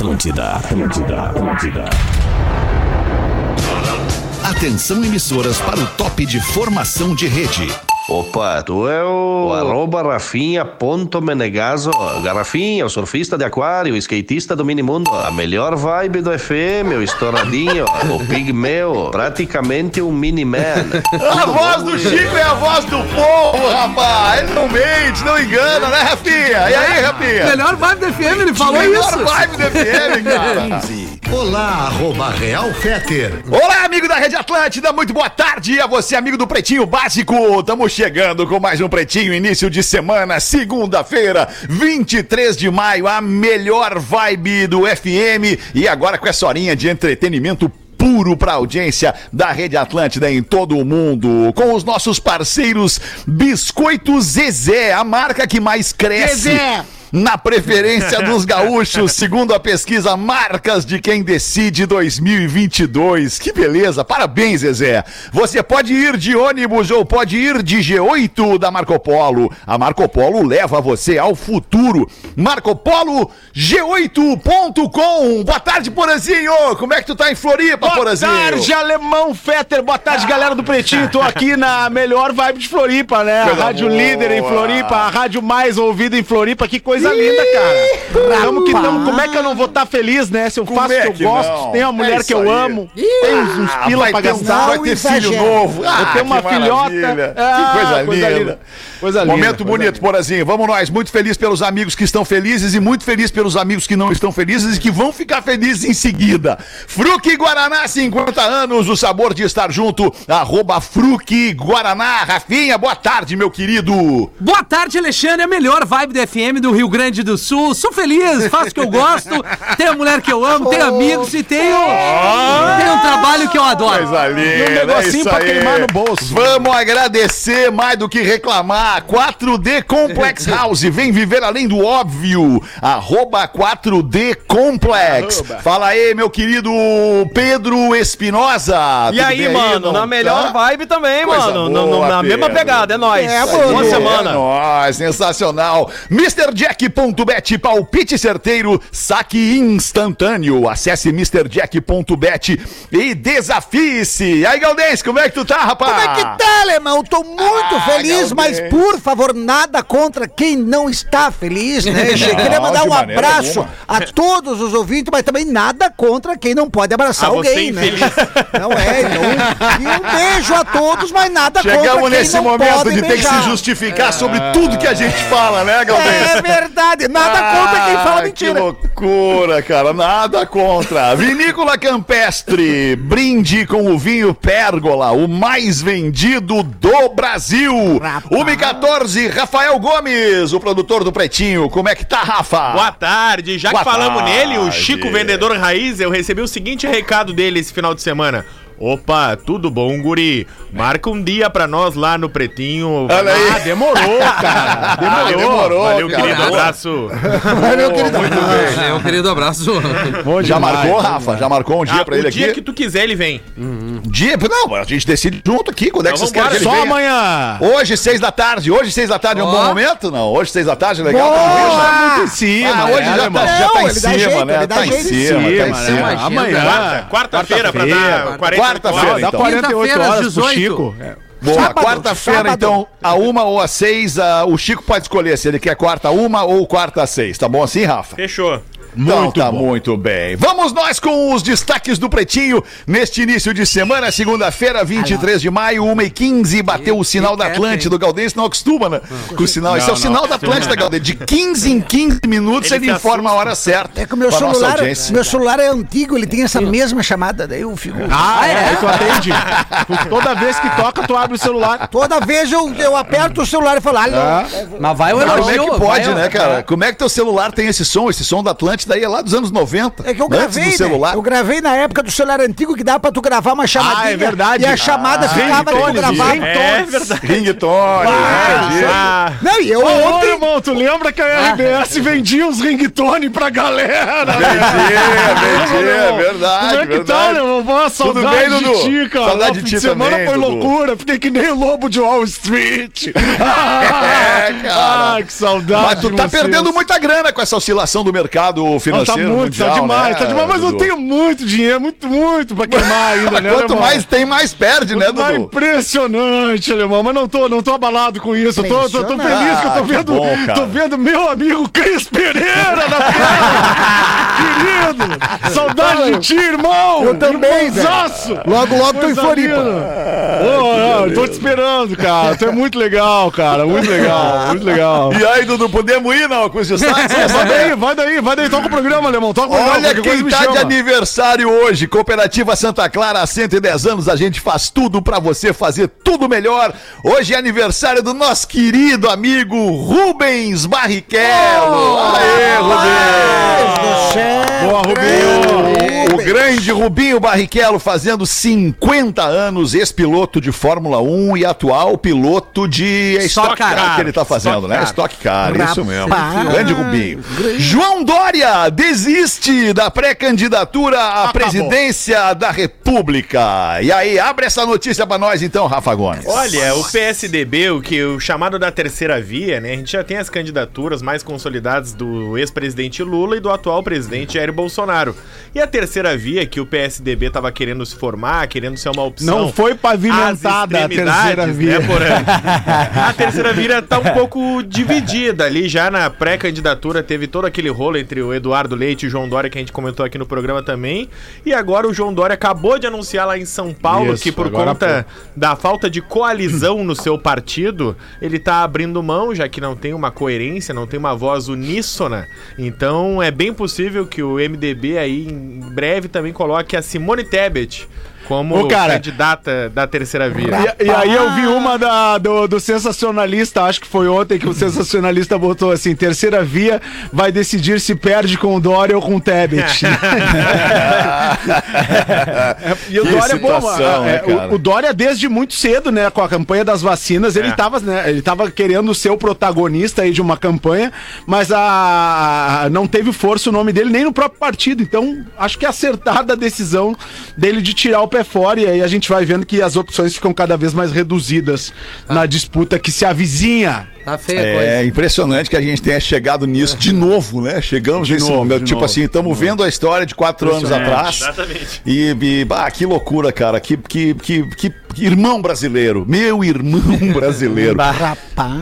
Atlântida, Atlântida, Atlântida. Atenção emissoras para o top de formação de rede. Opa, tu é o, o arroba Rafinha ponto Menegaso. Garrafinha, o surfista de aquário, o skatista do minimundo. A melhor vibe do FM, o estouradinho, o pigmeu, praticamente um mini-man. A voz do Chico é a voz do povo, rapaz. Ele não mente, não engana, né, Rafinha? E aí, Rafinha? Melhor vibe do FM, ele falou melhor isso. Melhor vibe do FM, cara. Olá, arroba Real Feter. Olá, amigo da Rede Atlântida, muito boa tarde a você, amigo do Pretinho Básico. Estamos chegando com mais um Pretinho, início de semana, segunda-feira, 23 de maio, a melhor vibe do FM. E agora com essa horinha de entretenimento puro para audiência da Rede Atlântida em todo o mundo. Com os nossos parceiros Biscoito Zezé, a marca que mais cresce. Zezé na preferência dos gaúchos, segundo a pesquisa Marcas de Quem Decide 2022. Que beleza, parabéns, Zezé. Você pode ir de ônibus ou pode ir de G8 da Marco Polo. A Marco Polo leva você ao futuro. Marco Polo G8.com. Boa tarde, Porazinho. Como é que tu tá em Floripa, Boa Porazinho? Boa tarde, Alemão Fetter. Boa tarde, galera do Pretinho. Tô aqui na melhor vibe de Floripa, né? A rádio líder em Floripa, a rádio mais ouvida em Floripa. Que coisa linda, cara. Tamo que tamo. Como é que eu não vou estar feliz, né? Se eu Como faço é o que eu gosto, não? tenho uma É mulher isso que eu aí. amo, tenho uns, uns Ah, pila vai pra ter um- gastar. vai ter filho novo. eu Ah, tenho uma filhota. Ah, que coisa, coisa linda. linda. Coisa linda, Momento coisa bonito, Porazinho. Vamos nós. Muito feliz pelos amigos que estão felizes e muito feliz pelos amigos que não estão felizes e que vão ficar felizes em seguida. Fruque Guaraná, 50 anos, o sabor de estar junto. Arroba Fruque Guaraná. Rafinha, boa tarde, meu querido. Boa tarde, Alexandre. A melhor vibe do FM do Rio Grande do Sul. Sou feliz, faço o que eu gosto. Tenho a mulher que eu amo, tenho amigos e tenho, tenho um trabalho que eu adoro. Coisa linda. E um negocinho é pra aí. queimar no bolso. Vamos agradecer mais do que reclamar. 4D Complex House. Vem viver além do óbvio. Arroba 4D Complex. Fala aí, meu querido Pedro Espinosa. E aí, bem mano, Não na melhor tá? vibe também, Coisa mano. No- no- boa, na mesma Pedro. pegada, é nóis. É, Boa semana. É nóis, sensacional. MrJack.bet, palpite certeiro, saque instantâneo. Acesse MrJack.bet e desafie-se. Aí, Galdense, como é que tu tá, rapaz? Como é que tá, alemão? Tô muito Ah, feliz, mas Galdês. por favor, nada contra quem não está feliz, né? Eu Queria Não, mandar um abraço alguma. a todos os ouvintes, mas também nada contra quem não pode abraçar Ah, você alguém, né? infeliz. Não é. E um beijo a todos, mas nada contra Chegamos quem nesse não momento pode de ter que beijar. se justificar sobre tudo que a gente fala, né, Galdense? É verdade, nada contra quem fala Ah, mentira. Que loucura, cara. Nada contra. Vinícola Campestre. Brinde com o vinho Pérgola, o mais vendido do Brasil. Rapaz. 114, Rafael Gomes, o produtor do Pretinho. Como é que tá, Rafa? Boa tarde. Já Boa que falamos tarde. nele, o Chico Vendedor Raiz, eu recebi o seguinte recado dele esse final de semana. Opa, tudo bom, guri? Marca um dia pra nós lá no Pretinho. Olha aí. Ah, demorou, cara. Ah, demorou, Valeu, cara. querido. Abraço. Valeu, querido. Muito bem. É um querido abraço. Bom Já demais, marcou, Rafa? demais. Já marcou um dia Ah, pra o ele dia aqui? que tu quiser, ele vem. Dia? Não, a gente decide junto aqui. Quando é que Então vocês querem que ele Só venha? amanhã. Hoje, seis da tarde. Hoje, seis da tarde é um bom momento? Não, hoje, seis da tarde é legal. Boa! Tá? Muito em cima. Ah, hoje né, já tá, já Não, tá em cima, jeito, né? Tá em cima, tá em Cima, cima. né? Amanhã. Quarta- Quarta-feira pra dar 48 Quarta-feira, horas. Dá então. 48 Quinta-feira, às horas pro 18. Chico. É. Boa, quarta-feira, então, a uma ou a seis, ah, o Chico pode escolher se ele quer quarta a uma ou quarta a seis. Tá bom assim, Rafa? Fechou. Então Muito tá bom. muito bem. Vamos nós com os destaques do Pretinho neste início de semana, segunda-feira, 23 de maio, 1h15, bateu o sinal da Atlântida. O Gaudense não acostuma, né? Com o sinal. Esse é o sinal da Atlântida, Gaudense. De 15 em 15 minutos ele, informa a hora certa. É que o meu celular, meu celular é antigo, ele tem essa mesma chamada, daí eu fico... Ah, é? Aí tu atende. Toda vez que toca, tu abre o celular. Toda vez eu, eu aperto o celular e falo, alô. Mas vai o Mas como é elogio. que pode, né, cara? Como é que teu celular tem esse som? Esse som da Atlântida aí é lá dos anos 90. É que eu antes gravei, do né? celular. Eu gravei na época do celular antigo que dava pra tu gravar uma chamadinha. Ah, é verdade. E a chamada Ah, ficava tu ringtones, gravava. É verdade. Ringtone. Ah, Não, e eu Ô, ontem... irmão, tu lembra que a RBS vendia os ringtone pra galera? Vendia, vendia, é verdade, Como é que verdade. tá, né, meu? Pô, Tudo saudade bem, Dudu? de ti, cara. Saudade O de fim ti de semana também, foi Dudu. loucura. Fiquei que nem o lobo de Wall Street. É, cara. Ah, que saudade Mas tu tá vocês. perdendo muita grana com essa oscilação do mercado, Tá financeiro muito, mundial, tá demais, né, tá demais, mas eu Dudu? tenho muito dinheiro, muito, muito pra queimar ainda, né, quanto mais tem, mais perde, né, Quanto Dudu? impressionante, alemão, mas não tô, não tô abalado com isso. Eu tô, tô, tô feliz que eu Ah, tô que vendo, bom, tô vendo meu amigo Cris Pereira na tela. Querido, saudade de ti, irmão. Eu também, Irmãozaço. Logo, logo tô em Floripa. Ô, ô, tô te esperando, cara. Tu é muito legal, cara. Muito legal, muito legal. E aí, Dudu, podemos ir não, com os destaques? É, vai daí, vai daí, vai daí. Toca o programa, alemão. Toca o programa. Olha quem tá de aniversário hoje. Cooperativa Santa Clara, há 110 anos, a gente faz tudo pra você fazer tudo melhor. Hoje é aniversário do nosso querido amigo Rubens Barrichello. Aê, Rubens! Boa, Rubinho. O grande Rubinho Barrichello fazendo 50 anos, ex-piloto de Fórmula 1 e atual piloto de Stock Car, Car. que ele tá fazendo, Stock né? Car. Stock Car, isso mesmo. Grande Rubinho. João Dória desiste da pré-candidatura à presidência da República. E aí, abre essa notícia pra nós então, Rafa Gomes. Olha, o PSDB, o que o chamado da terceira via, né? A gente já tem as candidaturas mais consolidadas do ex-presidente Lula e do atual presidente Jair Bolsonaro. E a terceira via que o PSDB tava querendo se formar, querendo ser uma opção. Não foi pavimentada a terceira via. Né, a terceira via tá um pouco dividida ali. Já na pré-candidatura teve todo aquele rolo entre o Eduardo Leite e o João Dória, que a gente comentou aqui no programa também. E agora o João Dória acabou de anunciar lá em São Paulo Isso, que por conta da falta de coalizão no seu partido, ele tá abrindo mão, já que não tem uma coerência, não tem uma voz uníssona. Então é bem possível que o MDB aí em breve também coloque a Simone Tebet como Ô, cara. candidata da terceira via. E, e aí eu vi uma da, do, do sensacionalista, acho que foi ontem que o sensacionalista botou assim: terceira via vai decidir se perde com o Dória ou com o Tebet. É, e o Que Dória, bom, situação, é, né, cara? o, o Dória desde muito cedo, né, com a campanha das vacinas, ele É. tava, né, ele tava querendo ser o protagonista aí de uma campanha, mas a, não teve força o nome dele nem no próprio partido. Então, acho que é acertada a decisão dele de tirar o pé fora e aí a gente vai vendo que as opções ficam cada vez mais reduzidas na disputa que se avizinha. Tá feia a É coisa. impressionante que a gente tenha chegado nisso de novo, né? Chegamos nesse novo, momento. de Tipo novo, assim, estamos vendo a história de quatro anos atrás. Exatamente. E, e bah, que loucura, cara. Que, que, que, que irmão brasileiro. Meu irmão brasileiro. Rapaz.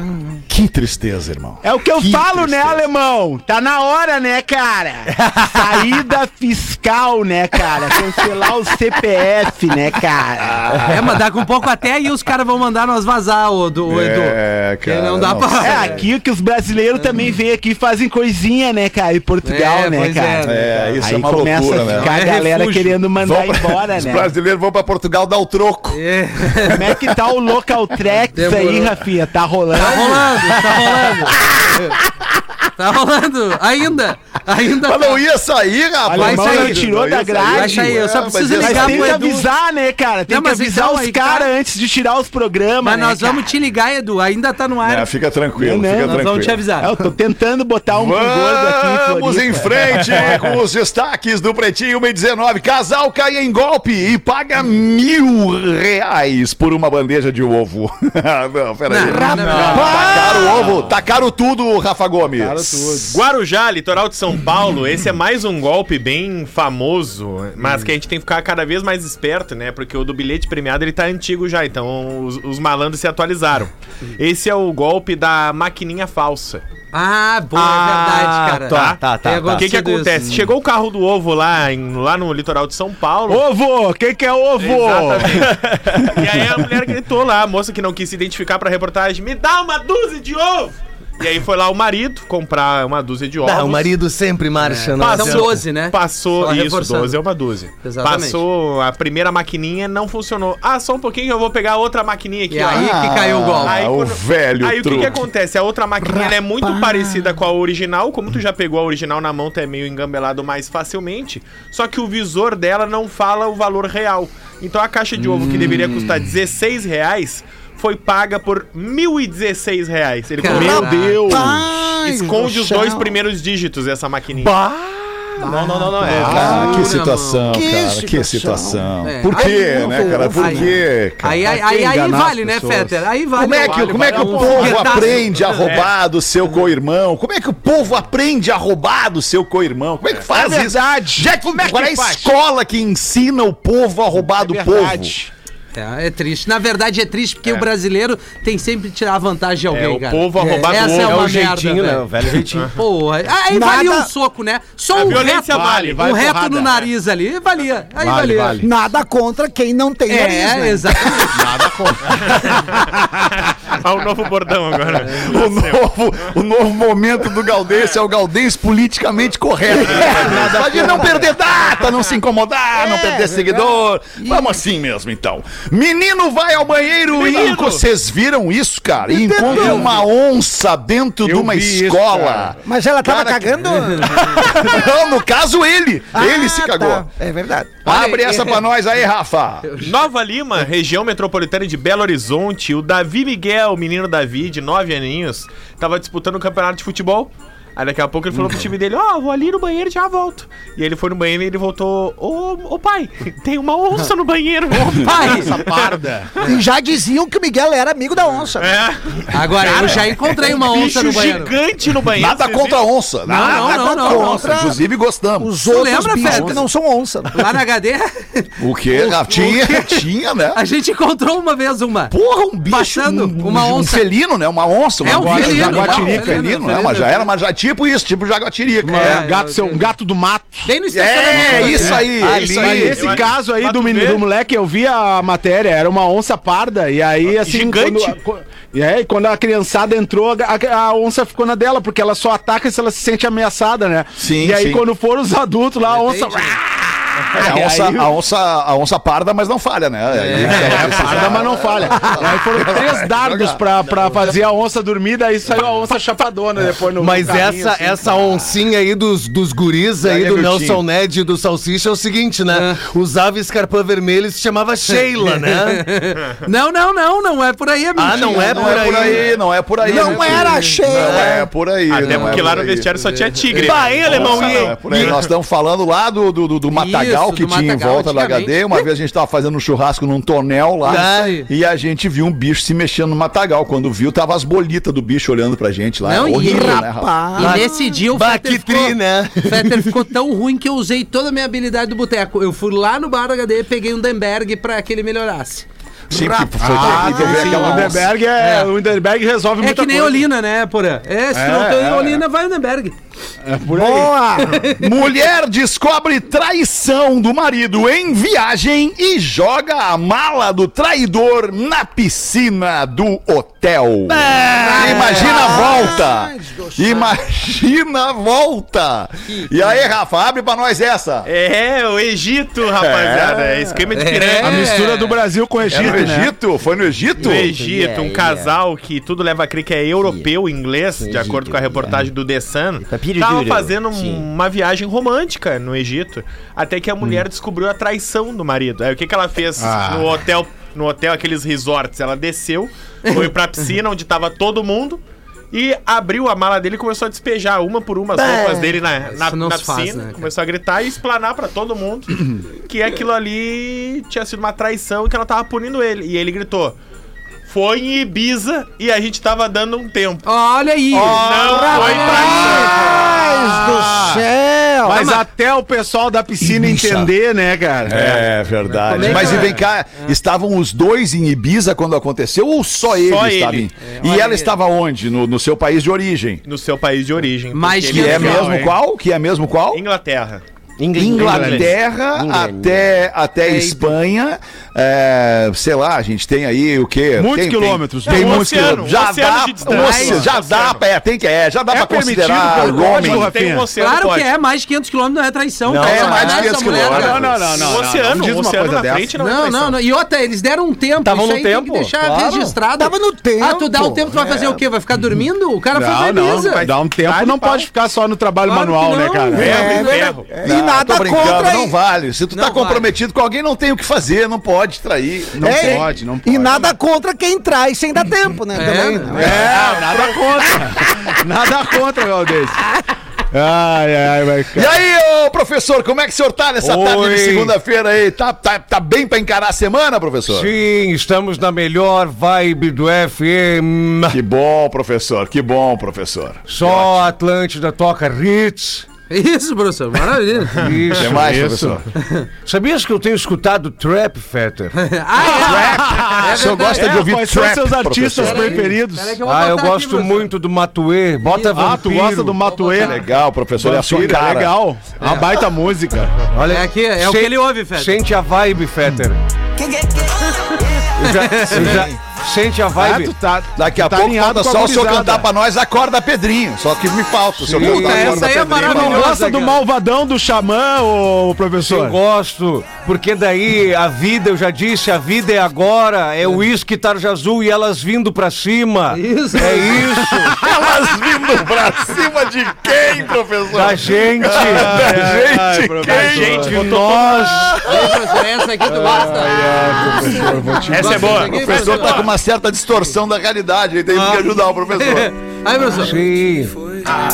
que tristeza, irmão. É o que eu Que falo, né, tristeza. alemão? Tá na hora, né, cara? Saída fiscal, né, cara? Cancelar o CPF, né, cara? É, mandar com um pouco até e os caras vão mandar nós vazar, o, do, Edu. É, Que cara, não dá não pra. É aqui que os brasileiros também vêm aqui e fazem coisinha, né, cara? Em Portugal, É, né, cara? É, isso Aí é uma começa loucura, a né? ficar É a galera refúgio. querendo mandar Vão pra- embora, Os né? brasileiros vão pra Portugal dar o troco. É, Como é que tá o local tracks aí. Rafinha? Tá rolando? tá rolando, tá rolando. Tá rolando, ainda. Ainda. Mas não ia sair, rapaz. Vai sair, tirou da grade. Vai sair, eu só É, mas preciso ligar sair. tem pro que Edu. avisar, né, cara? Tem Não, que mas avisar então, os caras tá. antes de tirar os programas, Mas né, nós cara? vamos te ligar, Edu. Ainda tá no ar. É, fica tranquilo, Não, fica nós tranquilo. Vamos te avisar. Eu tô tentando botar um gordo aqui Vamos em frente com os destaques do Pretinho 19. Casal cai em golpe e paga mil reais por uma bandeja de ovo. não, peraí. Tá caro o ovo, tá caro tudo, Rafa Gomes. Guarujá, litoral de São Paulo, esse é mais um golpe bem famoso, mas que a gente tem que ficar cada vez mais esperto, né? Porque o do bilhete premiado ele tá antigo já, então os, os malandros se atualizaram. Esse é o golpe da maquininha falsa. Ah, boa, é verdade, cara. tá, tá, tá, Tem tá. O que que acontecido acontece? isso. Chegou o carro do ovo lá, em- lá no litoral de São Paulo. Ovo! Quem que é ovo? Exatamente. e aí a mulher gritou lá, a moça que não quis se identificar pra reportagem, me dá uma dúzia de ovo! E aí foi lá o marido comprar uma dúzia de ovos. Não, o marido sempre marcha. não São adianta. 12, né? Passou, Só isso, reforçando. 12 é uma dúzia. Exatamente. Passou a primeira maquininha, não funcionou. Ah, só um pouquinho, eu vou pegar outra maquininha aqui, E ó. aí que caiu o golpe. Ah, Aí o quando- velho Aí o que, truque. que acontece? A outra maquininha é muito parecida com a original. Como tu já pegou a original na mão, tu é meio engambelado mais facilmente. Só que o visor dela não fala o valor real. Então a caixa de ovo que deveria custar 16 reais foi paga por 1.016 reais. Ele Caraca. Meu Deus! Rapaz esconde os dois primeiros dígitos essa maquininha. Não, não, não, não. É, Ah, que situação, Que cara. Que situação. situação. É. Por quê, Aí, né, cara? Por aí- quê, cara? Aí, aí, aí, vale, né? Fetter? Aí vale. Como é que, vale, como é que vale o um povo foguetaço. aprende a roubar do seu co-irmão? Como é que o povo aprende a roubar do seu co-irmão? Como é que faz É isso? Já que, Como é que qual é a escola que ensina o povo a roubar do povo? É, é triste. Na verdade, é triste porque o brasileiro tem sempre que tirar vantagem de alguém, É, o cara. povo a roubar do Essa é É uma o merda, jeitinho, né? velho. O velho jeitinho. Porra, aí Nada- valia um soco, né? Só um violência reto, vale, um reto porrada. no nariz ali, valia. Aí Vale, valia. vale. Nada contra quem não tem nariz, É, né? exatamente. Ah, o novo bordão agora. O novo, o novo momento do Galdês é o Galdês politicamente correto. É, Pode não perder data, não se incomodar, É, não perder seguidor. Vamos assim mesmo, então. Menino vai ao banheiro e Menino. vocês viram isso, cara? E encontra uma onça dentro de uma isso, escola. cara. Mas ela tava Cara, cagando? não, no caso ele. ele se Ah, cagou. tá. É verdade. Abre essa pra nós aí, Rafa. Nova Lima, região metropolitana de Belo Horizonte, o Davi Miguel, o menino Davi, de 9 aninhos, tava disputando o campeonato de futebol. Aí daqui a pouco ele falou pro time dele, ó, vou ali no banheiro e já volto. E ele foi no banheiro e ele voltou, ô, ô pai, tem uma onça no banheiro. Pai, Essa parda. E já diziam que o Miguel era amigo da onça. É, agora eu já encontrei uma onça no banheiro. gigante no banheiro. Nada contra a onça. não, Nada não, contra não, a não. onça. Inclusive gostamos. Os outros lembra, bichos que não são onça. Lá na HD, O quê? Ah, tinha, tinha, né? a gente encontrou uma vez uma. Porra, um bicho, Passando, um, uma um onça. felino, né? Uma onça, uma É um felino, jaguatirica. não, felino, felino, né? felino. Mas já era, mas já tipo isso, tipo jaguatirica. É, É, um gato, seu, um gato do mato. Bem no é isso aí, é isso Mas aí. nesse Eu caso aí do, menino, do moleque, eu vi a matéria, era uma onça parda, e aí assim. Gigante. Quando, e aí, quando a criançada entrou, a, a onça ficou na dela, porque ela só ataca se ela se sente ameaçada, né? Sim, E aí, sim. quando foram os adultos lá, a onça. Entendi. É, a, onça, aí- a, onça, a onça parda, mas não falha, né? Aí, É, parda, mas não falha. Aí foram três dardos pra, pra fazer a onça dormir, daí saiu a onça chapadona depois no Mas essa, assim. essa oncinha aí dos, dos guris aí, Pega, do. Nelson Ned e do Salsicha é o seguinte, né? Usava escarpão vermelho e se chamava Sheila, né? Não, não, não, não é por aí, é mentira. Ah, não é Não por é por aí. aí, não é por aí. Não né, era cheia. Não é por aí. Até não é porque lá no aí. vestiário só tinha tigre. Bah, hein, alemão? E-. É, por aí. Nós estamos falando lá do, do, do- do matagal que tinha em matagal, volta da. HD. Uma vez a gente tava fazendo um churrasco num tonel lá e a gente viu um bicho se mexendo no matagal. Quando viu, tava as bolitas do bicho olhando pra gente lá. Não, É e horrível, né, rapaz. E nesse dia o Bah, Fetter ficou, né? Fetter ficou tão ruim que eu usei toda a minha habilidade do boteco. Eu fui lá no bar da HD, peguei um Denberg pra que ele melhorasse. Sim, porque foi Ah, terrível sim, aquela. Underberg é, O Underberg resolve É muita que nem coisa. Olina, né, Porã? É, se tu não É, tem é, Olina, vai no Denberg. É por aí. Boa! Mulher descobre traição do marido em viagem e joga a mala do traidor na piscina do hotel. Imagina a volta! Imagina a volta! E aí, Rafa, abre pra nós essa. É, o Egito, rapaziada. É, esquema de pirâmide. A mistura do Brasil com o É Egito, no né? Egito? Foi no Egito? No Egito, um casal que tudo leva a crer que é europeu, inglês, de acordo com a reportagem do The Sun, Papiro tava duro. fazendo Sim. uma viagem romântica no Egito, até que a mulher descobriu a traição do marido. Aí o que, que ela fez Ah. no hotel, no hotel, aqueles resorts? Ela desceu, foi pra piscina onde tava todo mundo. E abriu a mala dele e começou a despejar uma por uma as roupas dele na, na, na se faz, piscina. né, começou a gritar e explanar pra todo mundo que aquilo ali tinha sido uma traição e que ela tava punindo ele. E ele gritou: Foi em Ibiza e a gente tava dando um tempo. Olha aí. Não foi. Rapaz do céu! Mas até o pessoal da piscina entender, né, cara? É verdade. Como é Mas e é? vem cá, estavam os dois em Ibiza quando aconteceu ou só ele Só estava ele. em... E ela estava onde? No, no seu país de origem? No seu país de origem. Mas Que é mesmo hein? qual? Que é mesmo qual? Inglaterra. Inglaterra Inglês. até, até Espanha, é, sei lá, a gente tem aí o quê? Muitos Tem- quilômetros. Tem, tem É, um muitos oceano, quilômetros. Já um oceano dá, um oceano, já Um dá, é, tem que, é, já dá É pra considerar roaming. Um oceano, Claro pode. que é, mais de 500 quilômetros não é traição. Não, é mais de Essa 500 mulher, quilômetros. Não, não, não, Um não. oceano, não diz um uma oceano coisa na dessa. frente não, é Não, traição. não, não. E outra, eles deram um tempo. Tavam Isso no aí tem tempo, que deixar claro. registrado. Tava no tempo. Ah, tu dá o tempo, tu vai fazer o quê? Vai ficar dormindo? O cara foi Não, não. Ibiza. Dá um tempo, não pode ficar só no trabalho manual, né, não. cara? É, e Não, nada contra. não vale. Se tu tá Não comprometido com alguém, não tem o que fazer, não pode trair. Não É, pode, não pode. E nada contra quem traz sem dar tempo, né? Também. É, nada contra. nada contra, Galdês. Ai, ai, vai, E aí, ô professor, como é que o senhor tá nessa Oi. tarde de segunda-feira aí? Tá, tá, tá bem pra encarar a semana, professor? Sim, estamos na melhor vibe do FM. Que bom, professor, que bom, professor. Só a Atlântida toca hits. Isso, professor, maravilha. Isso, que mais, isso. professor? Sabias que eu tenho escutado trap, Fetter? ah, é? o senhor gosta de É, ouvir quais são trap, seus artistas professor? preferidos? Que eu Ah, eu aqui, gosto professor. muito do Matuê. Bota Ah, tu vampiro. gosta do Matuê? Legal, professor, é a sua Vampiro, cara. legal. Uma baita música. Olha, É aqui, é o que ele ouve, Fede. Sente a vibe, Fetter. Eu já- eu já- Sente a Ah, vibe. tu tá, Daqui a tá pouco falta só o senhor cantar pra nós Acorda Pedrinho. Só que me falta o senhor cantar Essa Acorda aí é. Tu não maravilhosa. gosta do malvadão do xamã, ô professor? Eu gosto, porque daí a vida, eu já disse, a vida é agora, é o uísque tarja azul e elas vindo pra cima. Isso. É isso, Elas vindo pra cima de quem, professor? da gente. Da gente, Da quem? gente, nós. Essa aqui tu gosta. Essa é boa. O professor tá com uma certa distorção da realidade, ele tem que ajudar o professor. Aí, professor. Sim.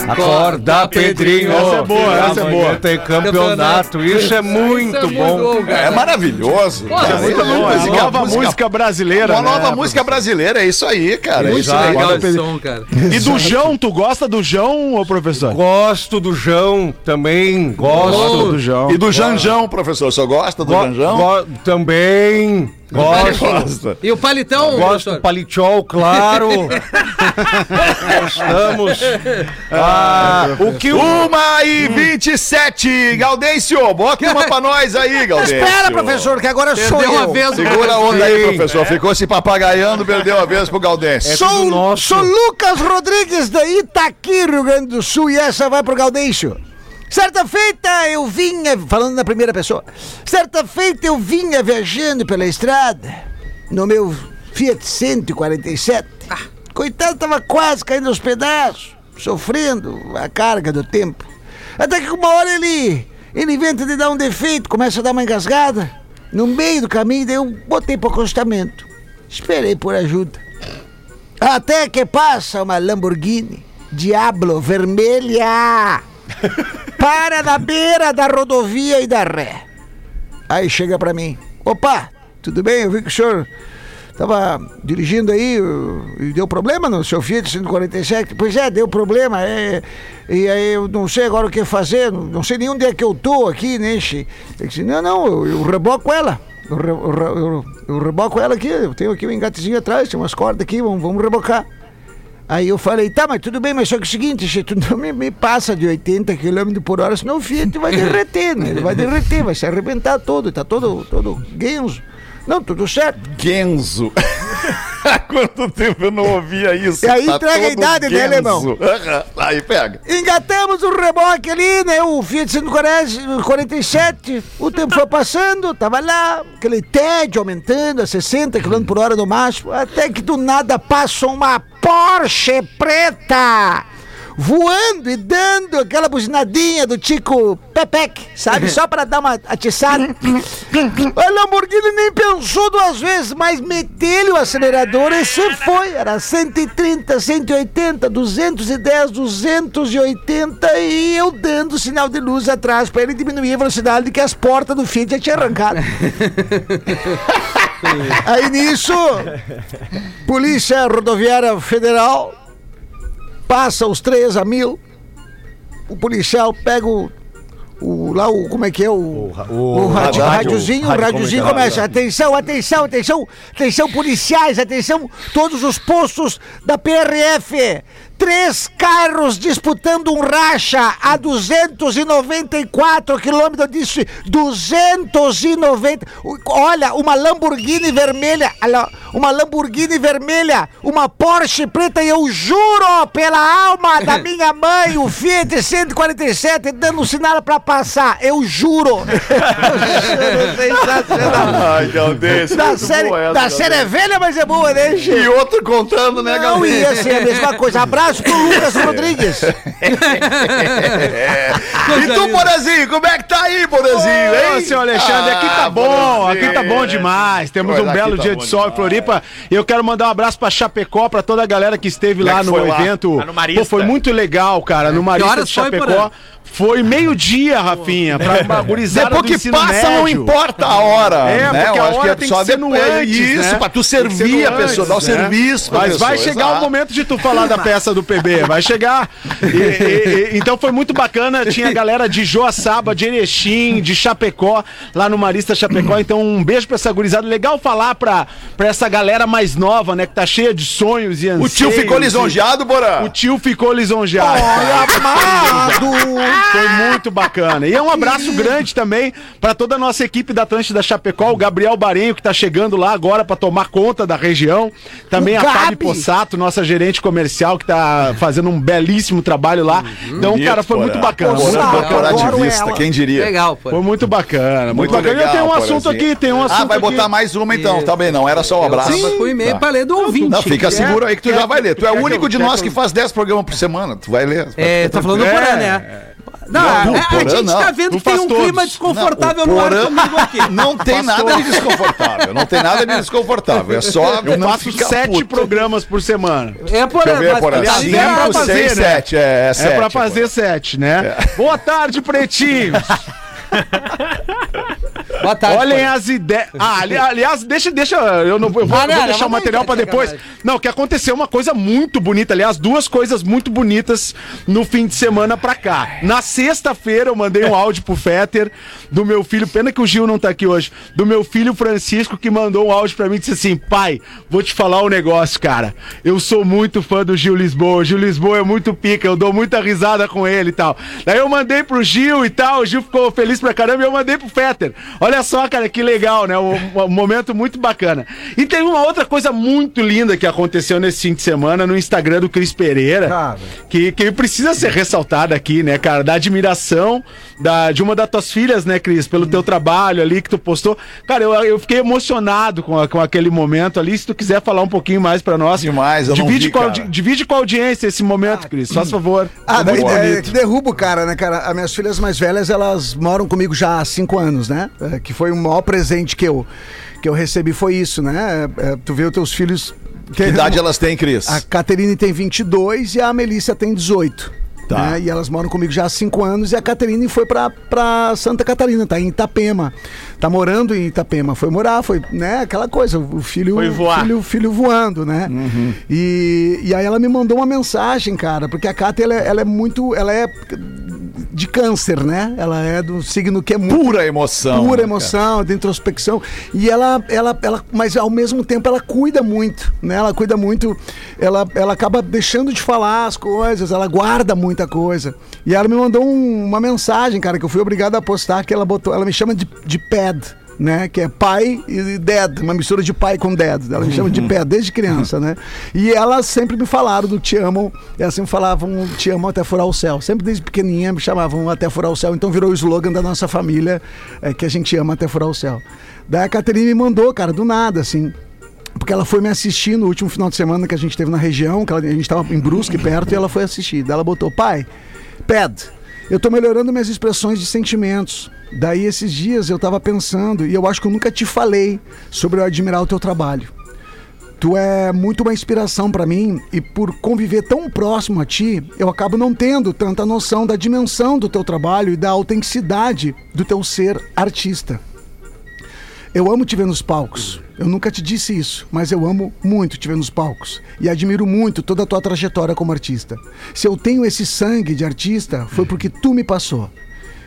Acorda, Pedrinho. Essa é boa, essa é boa. Tem campeonato, isso é muito Isso é bom. É maravilhoso. Pô, é muito Bom, é a nova música brasileira, Uma né, nova música brasileira, é isso aí, cara. É Muito isso aí. legal esse som, cara. E do João, tu gosta do João, ô professor? Gosto do João também, gosto. do João. E do Janjão, professor, o senhor gosta do Go- Janjão? go- também. Gosto. Gosta. E o palitão, Gosto do palichol, claro. Gostamos. Ah, o que. Uma e 27, Gaudêncio, bota uma pra nós aí, Gaudêncio. Espera, professor, que agora sou Perdeu uma eu. vez. Segura a onda aí, professor. Ficou se papagaiando, perdeu a vez pro Gaudêncio. É Sou, sou Lucas Rodrigues da Itaqui, Rio Grande do Sul, e essa vai pro Gaudêncio. Certa feita eu vinha, falando na primeira pessoa, certa feita eu vinha viajando pela estrada, no meu Fiat 147. Coitado, tava quase caindo aos pedaços, sofrendo a carga do tempo. Até que uma hora ele, ele inventa de dar um defeito, começa a dar uma engasgada. No meio do caminho, daí eu botei pro acostamento. Esperei por ajuda. Até que passa uma Lamborghini Diablo vermelha. Para na beira da rodovia e da ré. Aí chega pra mim. Opa, tudo bem? Eu vi que o senhor tava dirigindo aí e deu problema no seu Fiat 147. Pois é, deu problema. É, e aí eu não sei agora o que fazer. Não, sei nem onde é que eu tô aqui, né? Eu disse, não, não, eu, eu reboco ela. Eu, eu, eu, eu reboco ela aqui. Eu tenho aqui um engatezinho atrás, tem umas cordas aqui, vamos, vamos rebocar. Aí eu falei, tá, mas tudo bem, mas só que é o seguinte, che, tu não me, me passa de 80 km por hora, senão o Fiat vai derreter, né? Ele vai derreter, vai se arrebentar todo, tá todo, todo guenzo. Não, tudo certo. Genzo. Há quanto tempo eu não ouvia isso? E aí Tá entrega a idade, né, Genzo. alemão? Aham, Aí pega. Engatamos o reboque ali, né? O Fiat 147. O tempo foi passando, tava lá, aquele tédio aumentando a 60 km por hora no máximo. Até que do nada passa uma Porsche preta. Voando e dando aquela buzinadinha do Tico Pepec, sabe? Só pra dar uma atiçada. A Lamborghini nem pensou duas vezes, mas meteu-lhe o acelerador e se foi. Era 130, 180, 210, 280 e eu dando sinal de luz atrás pra ele diminuir a velocidade que as portas do Fiat já tinham arrancado. Aí nisso, Polícia Rodoviária Federal passa os três a mil. O policial pega o. o- lá o. Como é que é? O, o, o rádiozinho comunicado. começa. Atenção, atenção, atenção, atenção, policiais, atenção, todos os postos da PRF. Três carros disputando um racha a 294 quilômetros. Eu disse 290. Olha, uma Lamborghini vermelha. olha, Uma Lamborghini vermelha. Uma Porsche preta. E eu juro pela alma da minha mãe, o Fiat 147, dando um sinal pra parar. passar, eu juro. Sensacional. Ai, Galdês. Da série, da série é velha, mas é boa, né? E outro contando, né, Não Galdês? ia ser a mesma coisa. Abraço pro Lucas Rodrigues. E tu, Borazinho, como é que tá aí, Borazinho, Ô, hein? senhor Alexandre, aqui tá Ah, bom, Borazinho. aqui tá bom demais. Temos um belo tá dia de sol em demais. Floripa. E eu quero mandar um abraço pra Chapecó, pra toda a galera que esteve Como é lá que no evento. Lá no Marista. Pô, foi muito legal, cara, no Marista de foi, Chapecó. Foi meio-dia, Rafinha, pra uma gurizada Depois que passa, não médio. importa a hora. É, né? porque Eu a acho hora é tem só que ser depois- antes, Isso, né? pra tu que servir a pessoa, dar o né? serviço pra Mas vai pessoa, chegar exato. o momento de tu falar da peça do PB, vai chegar. E- e- e- então foi muito bacana, tinha galera de Joaçaba, de Erechim, de Chapecó, lá no Marista Chapecó. Então um beijo pra essa gurizada. Legal falar pra, pra essa galera mais nova, né, que tá cheia de sonhos e O anseios. tio ficou lisonjeado, Bora? O tio ficou lisonjeado. Olha, amado. Foi muito bacana. E é um abraço grande também pra toda a nossa equipe da Atlântida Chapecó, o Gabriel Barenho, que tá chegando lá agora pra tomar conta da região. Também O a Gabi. Fabi Possato, nossa gerente comercial, que tá fazendo um belíssimo trabalho lá. Então, Bonito, cara, foi Porã. muito bacana. Porã, Muito Porã, bacana. Porã. corporativista, Adoro quem diria? Legal, pô. Foi muito bacana, muito, bacana. legal, e eu tenho um assunto Porazinho. aqui, tem um assunto Ah, vai botar aqui. mais uma então, tá bem, não era só um abraço. Tava com e-mail pra ler do ouvinte. Não, fica Quer- seguro aí que tu quer- já vai ler. Tu é o único de quer nós que faz 10 programas por semana. Tu vai ler. É, tá falando do É. Porã, né? Não, Não, é, Porã a gente não. tá vendo que tem um clima todos. desconfortável Não, no ar comigo aqui. Não tem nada de desconfortável. Não tem nada de desconfortável. É só Eu não faço sete puto. programas por semana. É, mas Porã. tá Cinco, vendo? pra fazer, seis, né? sete. É, é É sete. pra fazer sete, né? Boa tarde, pretinhos. Boa tarde. Olhem Porã. as ideias. Ah, ali- aliás, deixa, deixa. Eu, não, eu vou, Ah, não, vou deixar o material tá depois. sacanagem. Não, que aconteceu uma coisa muito bonita. Aliás, duas coisas muito bonitas no fim de semana pra cá. Na sexta-feira, eu mandei um áudio pro Fetter do meu filho. Pena que o Gil não tá aqui hoje. Do meu filho Francisco, que mandou um áudio pra mim e disse assim: pai, vou te falar um negócio, cara. Eu sou muito fã do Gil Lisboa. O Gil Lisboa é muito pica, eu dou muita risada com ele e tal. Daí eu mandei pro Gil e tal. O Gil ficou feliz pra caramba e eu mandei pro Fetter. Olha só, cara, que legal, né? Um, um momento muito bacana. E tem uma outra coisa muito linda que aconteceu nesse fim de semana no Instagram do Cris Pereira, Cara. que, que precisa ser ressaltada aqui, né, cara? Da admiração da, de uma das tuas filhas, né, Cris, pelo teu trabalho ali que tu postou. Cara, eu, eu fiquei emocionado com, a- com aquele momento ali. Se tu quiser falar um pouquinho mais pra nós. Demais, eu divide, vi, com a, divide com a audiência esse momento, Cris. Faz favor. Ah, é, bonito. que derruba o cara, né, cara? As minhas filhas mais velhas, elas moram comigo já há cinco anos, né? É, que foi o maior presente que eu, que eu recebi, foi isso, né? É, tu vê os teus filhos... Que idade elas têm, Cris? A Caterine tem 22 e a Melissa tem 18. Tá. né? E elas moram comigo já há cinco anos e a Caterine foi pra, pra Santa Catarina, tá em Itapema. Tá morando em Itapema. Foi morar, foi, né, aquela coisa, o filho, Foi voar. filho, filho voando, né? E, e aí ela me mandou uma mensagem, cara, porque a Cata, ela, é- ela é muito, ela é de câncer, né? Ela é do signo que é muito Pura emoção. pura né, emoção, de introspecção. E ela, ela, ela, mas ao mesmo tempo ela cuida muito, né? Ela cuida muito, ela, ela acaba deixando de falar as coisas, ela guarda muita coisa. E ela me mandou um- uma mensagem, cara, que eu fui obrigado a postar, que ela botou, ela me chama de, de pad. Né, que é pai e dad, uma mistura de pai com dad. Ela me chama de pé desde criança, né? E elas sempre me falaram do te amo. Elas sempre falavam te amo até furar o céu. Sempre desde pequenininha me chamavam até furar o céu. Então virou o slogan da nossa família, é, que a gente ama até furar o céu. Daí a Caterine me mandou, cara, do nada, assim. Porque ela foi me assistir no último final de semana que a gente teve na região, que ela- a gente tava em Brusque perto, e ela foi assistir. Daí ela botou, pai, ped, eu tô melhorando minhas expressões de sentimentos. Daí esses dias eu tava pensando, e eu acho que eu nunca te falei sobre eu admirar o teu trabalho. Tu é muito uma inspiração pra mim e por conviver tão próximo a ti, eu acabo não tendo tanta noção da dimensão do teu trabalho e da autenticidade do teu ser artista. Eu amo te ver nos palcos. Eu nunca te disse isso, mas eu amo muito te ver nos palcos. E admiro muito toda a tua trajetória como artista. Se eu tenho esse sangue de artista, foi porque tu me passou.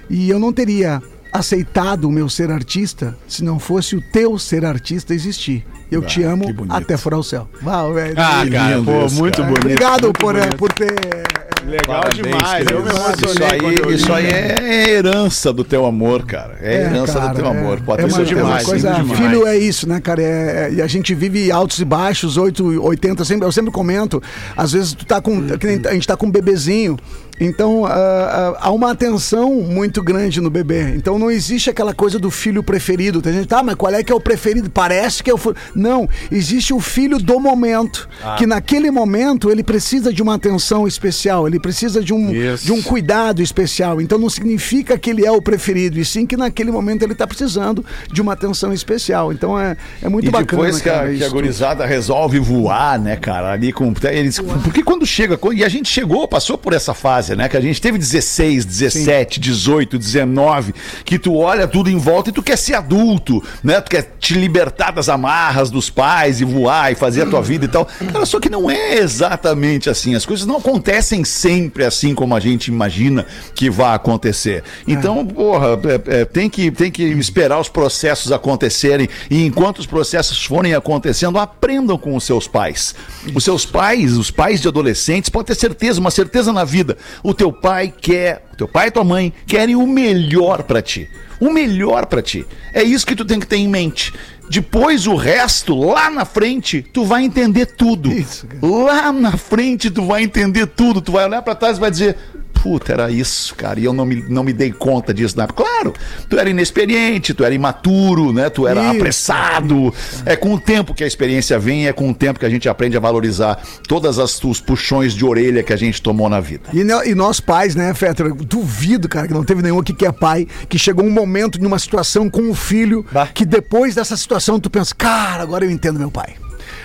E eu não teria aceitado o meu ser artista se não fosse o teu ser artista existir. Eu te amo até furar o céu. Uau, velho. Ah, cara, pô, isso, muito cara. bonito. Obrigado muito por, bonito. por ter. Legal Parabéns, demais. Eu me Isso emocionei aí, isso aí é herança do teu amor, cara. É, herança cara, do teu é. amor. Pode é ter uma, certeza. é uma coisa, demais. filho é isso, né, cara? É, é- e a gente vive altos e baixos, 8, 80, sempre, eu sempre comento. Às vezes tu tá com. a gente tá com um bebezinho Então, ah, ah, há uma atenção muito grande no bebê. Então, não existe aquela coisa do filho preferido. Tem gente, tá, mas qual é que é o preferido? Parece que é o. fu-" Não, existe o filho do momento. Que naquele momento ele precisa de uma atenção especial, ele precisa de um, Isso. de um cuidado especial. Então, não significa que ele é o preferido, e sim que naquele momento ele está precisando de uma atenção especial. Então, é, é muito E bacana. depois que a, cara, que a gurizada resolve voar, né, cara, ali com. Eles, porque quando chega. E a gente chegou, passou por essa fase, né? Que a gente teve 16, 17, 18, 19, que tu olha tudo em volta e tu quer ser adulto, né? Tu quer te libertar das amarras dos pais e voar e fazer a tua vida e tal. Cara, só que não é exatamente assim. As coisas não acontecem sempre assim como a gente imagina que vai acontecer. Então, porra, é- é, tem, que, tem que esperar os processos acontecerem e enquanto os processos forem acontecendo, aprendam com os seus pais. Os seus pais, os pais de adolescentes, pode ter certeza, uma certeza na vida. O teu pai quer, o teu pai e tua mãe querem o melhor pra ti. O melhor pra ti. É isso que tu tem que ter em mente. Depois o resto, lá na frente, tu vai entender tudo. Isso. Lá na frente tu vai entender tudo. Tu vai olhar pra trás e vai dizer: Puta, era isso, cara. E eu não me, não me dei conta disso na época. Claro, tu era inexperiente, tu era imaturo, né? Tu era Isso. apressado. É com o tempo que a experiência vem, é com o tempo que a gente aprende a valorizar todas as os puxões de orelha que a gente tomou na vida. E, e nós pais, né, Fetter? Duvido, cara, que não teve nenhum aqui que é pai, que chegou um momento numa situação com o filho, que depois dessa situação tu pensa, cara, agora eu entendo meu pai.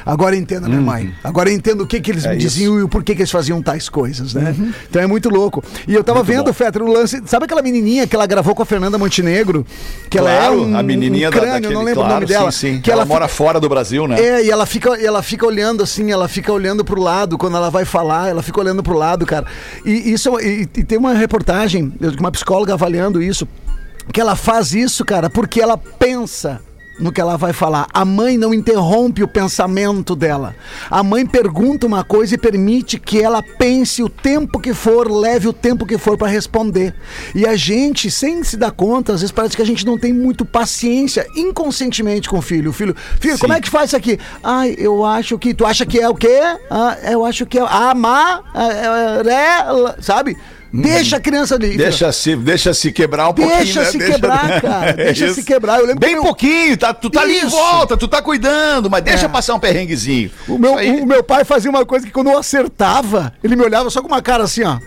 Agora entendo a minha mãe. Agora entendo o que, que eles me diziam e o porquê que eles faziam tais coisas, né? Então é muito louco. E eu tava vendo, Fetter, o lance. Sabe aquela menininha que ela gravou com a Fernanda Montenegro? Que ela é um, a menininha um da- crânio, daquele, eu não lembro claro, o nome dela. Sim, sim. Que ela, ela mora fica- fora do Brasil, né? é, e ela fica, ela fica olhando assim, ela fica olhando pro lado quando ela vai falar, ela fica olhando pro lado, cara. E isso é- e, e tem uma reportagem de uma psicóloga avaliando isso, que ela faz isso, cara, porque ela pensa no que ela vai falar. A mãe não interrompe o pensamento dela. A mãe pergunta uma coisa e permite que ela pense o tempo que for, leve o tempo que for para responder. E a gente, sem se dar conta, às vezes parece que a gente não tem muito paciência inconscientemente com o filho. O filho, filho, como é que faz isso aqui? Ai, eu acho que. Tu acha que é o quê? Ah, eu acho que é. Amar, é, sabe? Deixa a criança ali. Deixa se, deixa se quebrar um pouquinho. Deixa né? se quebrar, cara. É Deixa isso. se quebrar. Eu lembro Bem meu- pouquinho, tá, tu tá ali em Isso. volta, tu tá cuidando, mas deixa É. passar um perrenguezinho. O meu, Isso o meu pai fazia uma coisa que quando eu acertava, ele me olhava só com uma cara assim, ó.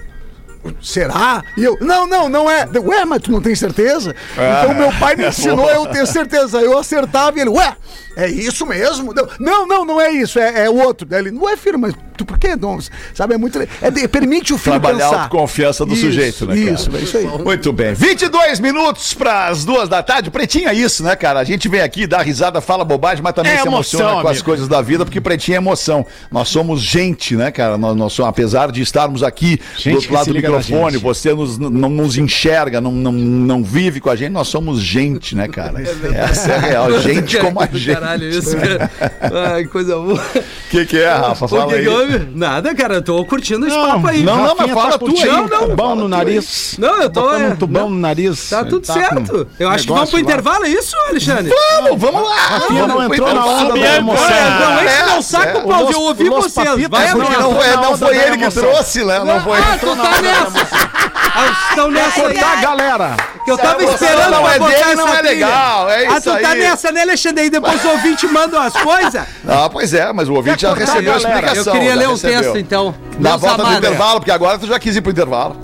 Será? E eu, não, não, não é. Eu, Ué, mas tu não tem certeza? Ah. Então meu pai me ensinou a eu ter certeza. Eu acertava e ele, ué, é isso mesmo? Eu, Não, não, não é isso, é, é o outro. Daí ele, ué, filho, mas tu por quê? Não, sabe, é muito. É, de- permite o filho Trabalhar a pensar. autoconfiança do Isso, sujeito, né, cara? Isso, é isso aí. Muito bem. 22 minutos para as duas da tarde. Pretinho é isso, né, cara? A gente vem aqui, dá risada, fala bobagem, mas também É se emoção, emociona com as amigo. coisas da vida, porque pretinho é emoção. Nós somos gente, né, cara? Nós, nós somos, apesar de estarmos aqui Gente do que outro lado do na microfone, você nos, não nos enxerga, não, não, não vive com a gente, nós somos gente, né, cara? Essa é a real. Gente como a gente. Caralho, isso, cara. Ai, coisa boa. O que, que é, Rafa? Fala que aí. que? Nada, cara, eu tô curtindo esse papo aí. não, não, mas fala tá tu aí. um tubão no nariz. Não, eu tô, Botando é, um tubão não. no nariz. Tá tudo Tá certo. Eu acho que vamos pro lá. intervalo, é isso, Alexandre? Vamos, vamos lá. Rafinha não entrou na onda da emoção. é, não, esse é, não saca é. o pau, eu ouvi vocês. Papitas, Vai não foi, não ele que trouxe, né? Não foi Ah, tu tá nessa. Ah, Estão nessa aí. Tá, galera. Que eu tava emoção esperando não pra é botar dele, não é trilha. legal, é Ah, isso tu tá aí. nessa, né, Alexandre? Aí depois o ouvinte manda as coisas. Ah, pois é, mas o ouvinte já cortar, recebeu a explicação. Eu queria já ler o recebeu. texto, então. Na volta do intervalo, porque agora tu já quis ir pro intervalo.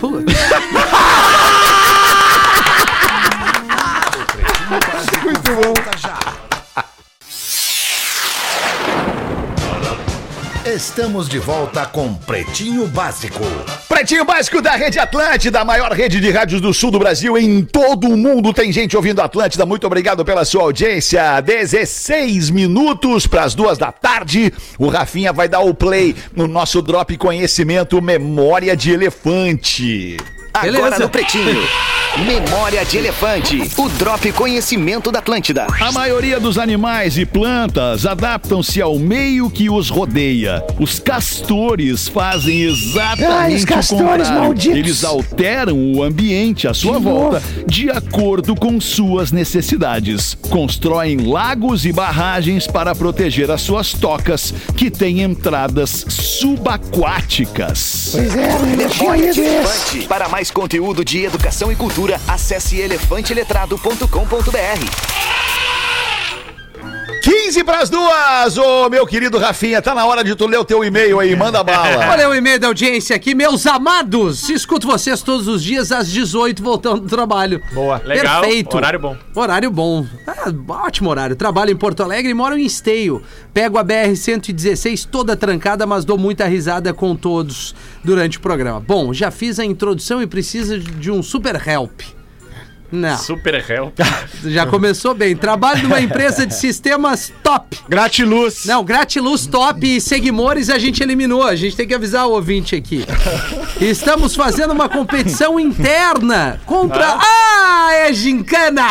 Putz. Estamos de volta com Pretinho Básico. Pretinho Básico da Rede Atlântida, a maior rede de rádios do sul do Brasil. Em todo o mundo tem gente ouvindo Atlântida. Muito obrigado pela sua audiência. 16 minutos para as duas da tarde. O Rafinha vai dar o play no nosso Drop Conhecimento Memória de Elefante. Beleza. Agora no Pretinho. Memória de Elefante. O Drop Conhecimento da Atlântida. A maioria dos animais e plantas adaptam-se ao meio que os rodeia. Os castores fazem exatamente Ai, os castores o contrário. malditos. Eles alteram o ambiente à sua volta de acordo com suas necessidades. Constroem lagos e barragens para proteger as suas tocas, que têm entradas subaquáticas. Pois é, de isso. Elefante. Para mais conteúdo de educação e cultura, acesse elefanteletrado.com.br. 15 pras duas, ô meu querido Rafinha, tá na hora de tu ler o teu e-mail aí, manda bala. Olha o e-mail da audiência aqui, meus amados. Escuto vocês todos os dias às 18 voltando do trabalho. Boa, legal. Perfeito. Horário bom. Horário bom. Ah, ótimo horário. Trabalho em Porto Alegre e moro em Esteio. Pego a BR-116 toda trancada, mas dou muita risada com todos durante o programa. Bom, já fiz a introdução e precisa de um super help. Não, Super help. já começou bem. Trabalho numa empresa de sistemas top. Gratiluz. Não, Gratiluz Top e Seguimores a gente eliminou. A gente tem que avisar o ouvinte aqui. Estamos fazendo uma competição interna contra. Ah, é gincana!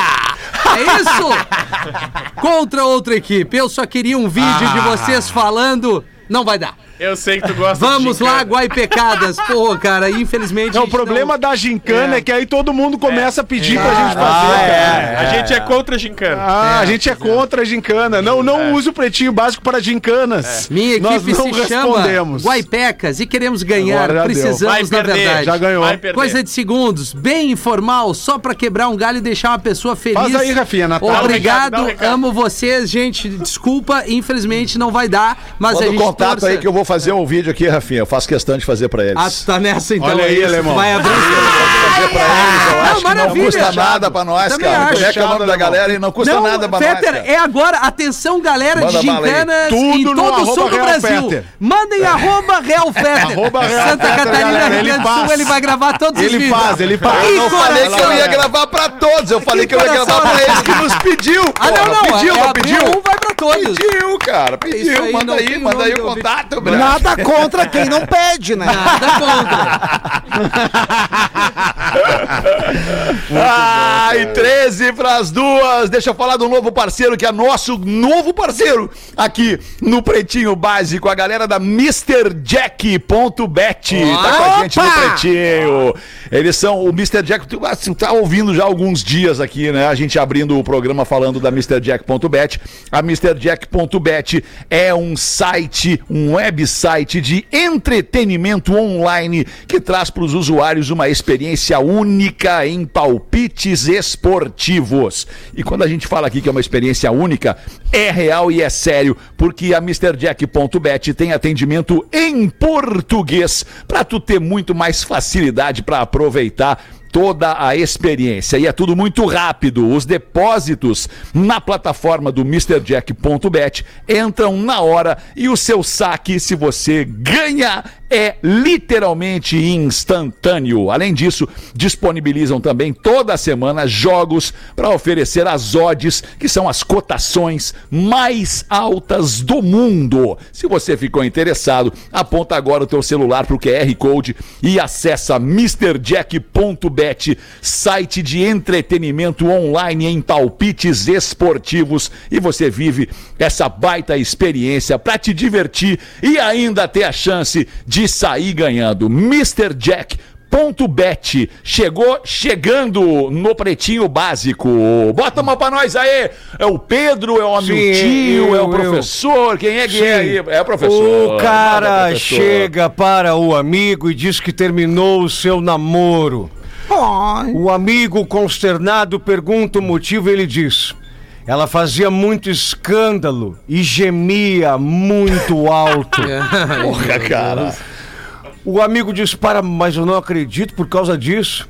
É isso? Contra outra equipe. Eu só queria um vídeo de vocês falando. Não vai dar. Eu sei que tu gosta Vamos de lá. Guaipecadas. Pô, cara, infelizmente. Não, a o problema da gincana é. que aí todo mundo começa a pedir pra gente fazer. Ah, cara. é. A gente é contra a gincana. Ah, a gente é contra a gincana. Não, não use o pretinho básico para gincanas. Minha Nós equipe não se chama respondemos. Guaipecas e queremos ganhar. Precisamos, na verdade. Já ganhou. Coisa de segundos, bem informal, só pra quebrar um galho e deixar uma pessoa feliz. Faz aí, Rafinha, Natal. Obrigado, um recado, um amo vocês, gente. Desculpa, infelizmente não vai dar, mas a Manda o gente contato torce- aí que eu vou fazer um vídeo aqui, Rafinha. Eu faço questão de fazer pra eles. Ah, tu tá nessa então. Olha é aí, isso. alemão. Vai abrir. fazer pra eles, eu Ah, acho que não custa nada pra nós, Também cara. acho. Como é que é o nome da galera e não custa Não, nada pra nós, Peter, é agora. Atenção, galera Manda de gincanas em todo o sul do Real Brasil. Peter. Mandem arroba Real Fetter. Arroba Real Santa Catarina, Rio ele Grande do Sul, ele vai gravar todos os Ele vídeos. faz, ele faz. Eu não falei que eu ia gravar pra todos, eu falei que eu ia gravar pra eles que nos pediu. Ah, não, não. Pediu, é não pediu? um, vai pra todos. Pediu, cara, pediu. manda não aí, manda aí o contato, Nada contra quem não pede, né? Nada contra. Ai, 13 pras duas. Deixa eu falar do novo parceiro, que é nosso novo parceiro aqui no Pretinho Básico, a galera da MrJack.bet. Tá com a gente no! Pretinho. Eles são o Mr. Jack, tu assim, tá ouvindo já alguns dias aqui, né? A gente abrindo o programa falando da MrJack.bet. A MrJack.bet é um site, um website de entretenimento online que traz para os usuários uma experiência única em palpites esportivos. E quando a gente fala aqui que é uma experiência única, é real e é sério, porque a MrJack.bet tem atendimento em português para tu ter muito mais facilidade para aproveitar toda a experiência. E é tudo muito rápido. Os depósitos na plataforma do MrJack.bet entram na hora e o seu saque, se você ganha, é literalmente instantâneo. Além disso, disponibilizam também toda semana jogos para oferecer as odds, que são as cotações mais altas do mundo. Se você ficou interessado, aponta agora o teu celular para o QR Code e acessa MrJack.bet, site de entretenimento online em palpites esportivos e você vive essa baita experiência para te divertir e ainda ter a chance de sair ganhando. MrJack.bet chegou chegando no pretinho básico. Bota uma pra nós aí. É o Pedro, é o Sim, Hamiltinho, é eu, o professor. Quem é que é aí? Sim. É o professor. O cara professor. chega para o amigo e diz que terminou o seu namoro. Ai. O amigo consternado pergunta o motivo e ele diz: Ela fazia muito escândalo e gemia muito alto. Porra, cara. O amigo diz: Para, mas eu não acredito por causa disso.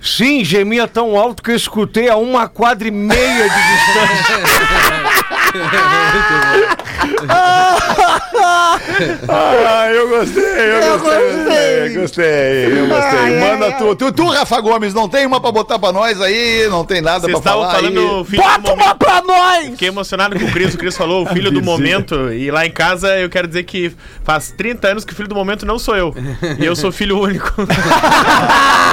Sim, gemia tão alto que eu escutei a uma quadra e meia de distância. Ah, eu gostei, eu, Eu gostei, gostei. gostei, eu gostei. Ai, Manda ai, tu, tu, tu, Rafa Gomes, não tem uma pra botar pra nós aí? Não tem nada Vocês pra estavam falar falando aí? filho Bota uma pra nós! Fiquei emocionado com o Cris. O Cris falou o filho do momento. E lá em casa eu quero dizer que faz 30 anos que o filho do momento não sou eu. E eu sou filho único.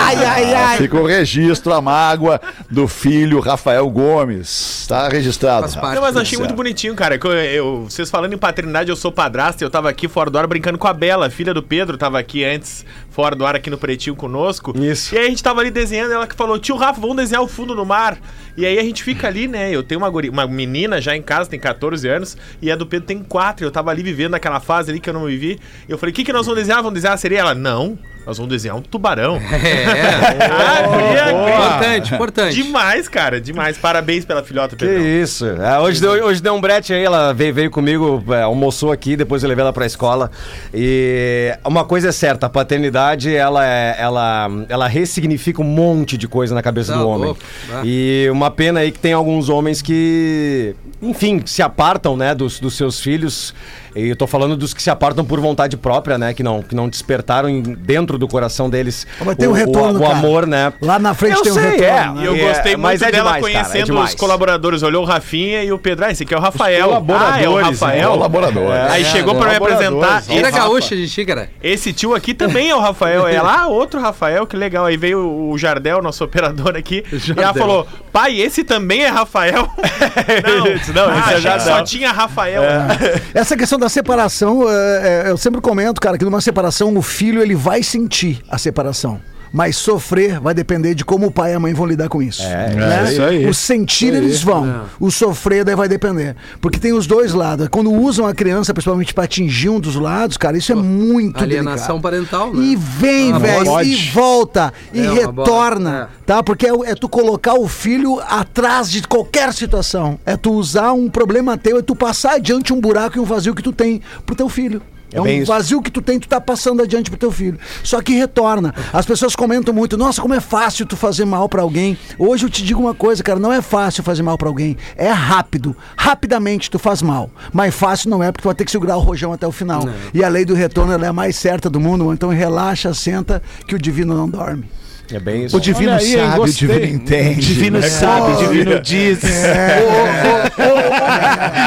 Ai, ai, ai. Fica o registro, a mágoa do filho Rafael Gomes. Tá registrado. Não, mas achei muito bonitinho, cara. Eu, eu- vocês falando em paternidade, eu sou padrasto, eu tava aqui fora do ar brincando com a Bela, filha do Pedro, tava aqui antes, fora do ar, aqui no Pretinho conosco. Isso. E aí a gente tava ali desenhando, ela que falou, tio Rafa, vamos desenhar o fundo no mar. E aí a gente fica ali, né? Eu tenho uma, guri- uma menina já em casa, tem 14 anos, e a do Pedro tem 4. Eu tava ali vivendo aquela fase ali que eu não vivi. E eu falei, o que, que nós vamos desenhar? Vamos desenhar a sereia? Ela, não, nós vamos desenhar um tubarão. É, ah, guria. importante, importante. Demais, cara, demais. Parabéns pela filhota, Que Pedro. isso. É, hoje, deu, hoje deu um brete aí, ela veio, veio comigo, é, almoçou aqui, depois eu levei ela pra escola. E uma coisa é certa, a paternidade, ela, é- ela, ela ressignifica um monte de coisa na cabeça Tá do homem. louco, né? E uma pena aí que tem alguns homens que, enfim, se apartam, né, dos, dos seus filhos. E eu tô falando dos que se apartam por vontade própria, né, que não, que não despertaram em- dentro do coração deles Mas tem um o, retorno, o, o cara. amor, né? Lá na frente Eu tem um sei, retorno. é. E eu É, gostei muito mas é dela demais, cara, é conhecendo os colaboradores. Olhou o Rafinha e o Pedro. Ah, esse aqui é o Rafael. colaboradores, ah, é o né? Rafael. Colaborador. Aí chegou pra me apresentar. Esse, gaúcha de xícara. esse tio aqui também é o Rafael. É lá outro Rafael, que legal. Aí veio o Jardel, nosso operador aqui. E ela falou: pai, esse também é Rafael. não, não, esse é Jardel. só tinha Rafael. Essa questão da separação, é, é, eu sempre comento, cara, que numa separação o filho ele vai sentir a separação. Mas sofrer vai depender de como o pai e a mãe vão lidar com isso. É, é isso aí. O sentir eles vão. O sofrer daí vai depender. Porque tem os dois lados. Quando usam a criança, principalmente pra atingir um dos lados, cara, isso é muito Alienação delicado. parental, né? E vem, Ah, velho, e volta, e É retorna, bola, tá? Porque é, é tu colocar o filho atrás de qualquer situação. É tu usar um problema teu, é tu passar adiante um buraco e um vazio que tu tem pro teu filho. É, bem um isso. vazio que tu tem, tu tá passando adiante pro teu filho. Só que retorna. As pessoas comentam muito, nossa, como é fácil tu fazer mal pra alguém. Hoje eu te digo uma coisa, cara, não é fácil fazer mal pra alguém. É rápido. Rapidamente tu faz mal. Mas fácil não é, porque tu vai ter que segurar o rojão até o final. E a lei do retorno ela é a mais certa do mundo. Então relaxa, senta, que o divino não dorme. É bem isso. O divino aí, sabe, o divino entende. O divino né, sabe, o divino diz.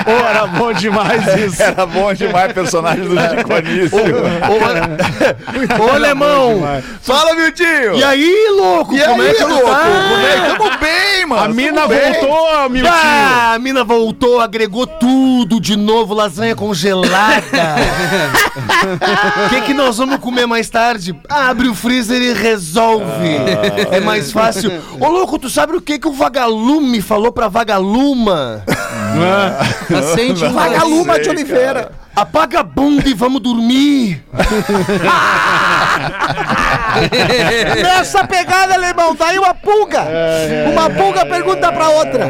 Ô, era bom demais isso. Era bom demais personagem do Chico Anísio. Ô, alemão! Fala, Miltinho! E aí, louco? E como aí, é que louco? tá? Como é que tamo bem, mano? A mina bem. voltou, Miltinho. Ah, a mina voltou, agregou tudo de novo, lasanha congelada. O que, que nós vamos comer mais tarde? Abre o freezer e resolve. É mais fácil. Ô, louco, tu sabe o que, que o vagalume falou pra vagaluma? Acende um Vagalume de Oliveira. Apaga a bunda e vamos dormir. Nessa pegada, alemão, tá aí uma pulga. Uma pulga pergunta pra outra.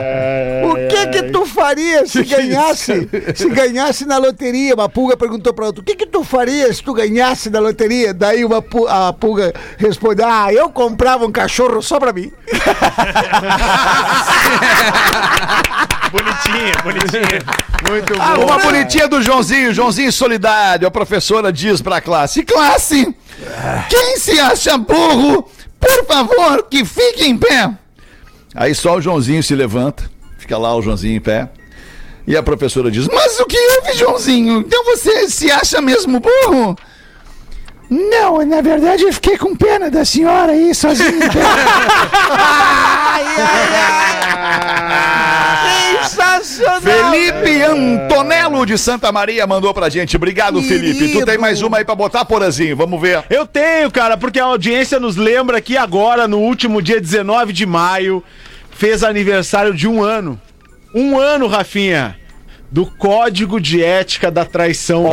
O que que tu faria se ganhasse, se ganhasse na loteria? Uma pulga perguntou pra outra. O que que tu faria se tu ganhasse na loteria? Daí uma pu- a pulga responde: Ah, eu comprava um cachorro só pra mim. Bonitinha, bonitinha. Muito bom. Ah, uma bonitinha do Joãozinho, Joãozinho Solidário. A professora diz pra classe: Classe, quem se acha burro, por favor, que fique em pé. Aí só o Joãozinho se levanta, fica lá o Joãozinho em pé. E a professora diz: Mas o que houve, Joãozinho? Então você se acha mesmo burro? Não, na verdade eu fiquei com pena da senhora aí sozinho. Ai, ai, ai. Sensacional. Felipe Antonello de Santa Maria mandou pra gente. Obrigado, Felipe. Tu tem Querido. mais uma aí pra botar, Porazinho? Vamos ver. Eu tenho, cara, porque a audiência nos lembra que agora, no último dia 19 de maio, fez aniversário de um ano. Um ano, Rafinha, do Código de Ética da Traição. O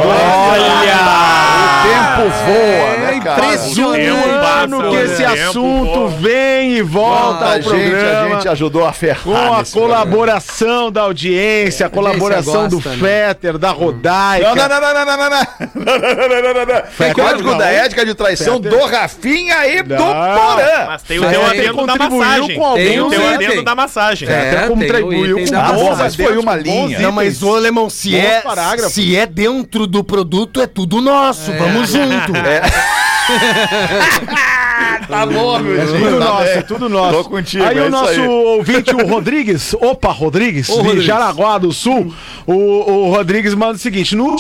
tempo voa, né, cara? Impressionante O um que o esse assunto voa. vem e volta Quanta ao gente programa. a gente ajudou a ferrar Com a nesse programa. colaboração da audiência, a colaboração do gosta, né? Fetter, da Rodaica. Não, não, não, não, não, não, não, não. Não, não, não, não. Tem código não. da ética de traição do Rafinha e do Porã. Mas tem o teu adendo da massagem. com alguns Tem o teu adendo da massagem. É, Até como tem o contribuiu com Ah, mas foi uma linha. Não, mas ô, alemão, se Bons é, parágrafos. se é dentro do produto, é tudo nosso. Vamos junto. Tá bom, meu É tudo nosso, é tudo nosso. Tô contigo, Aí é o nosso aí. ouvinte, o Rodrigues, opa, Rodrigues, de Rodrigues. Jaraguá do Sul, o, o Rodrigues manda o seguinte, no...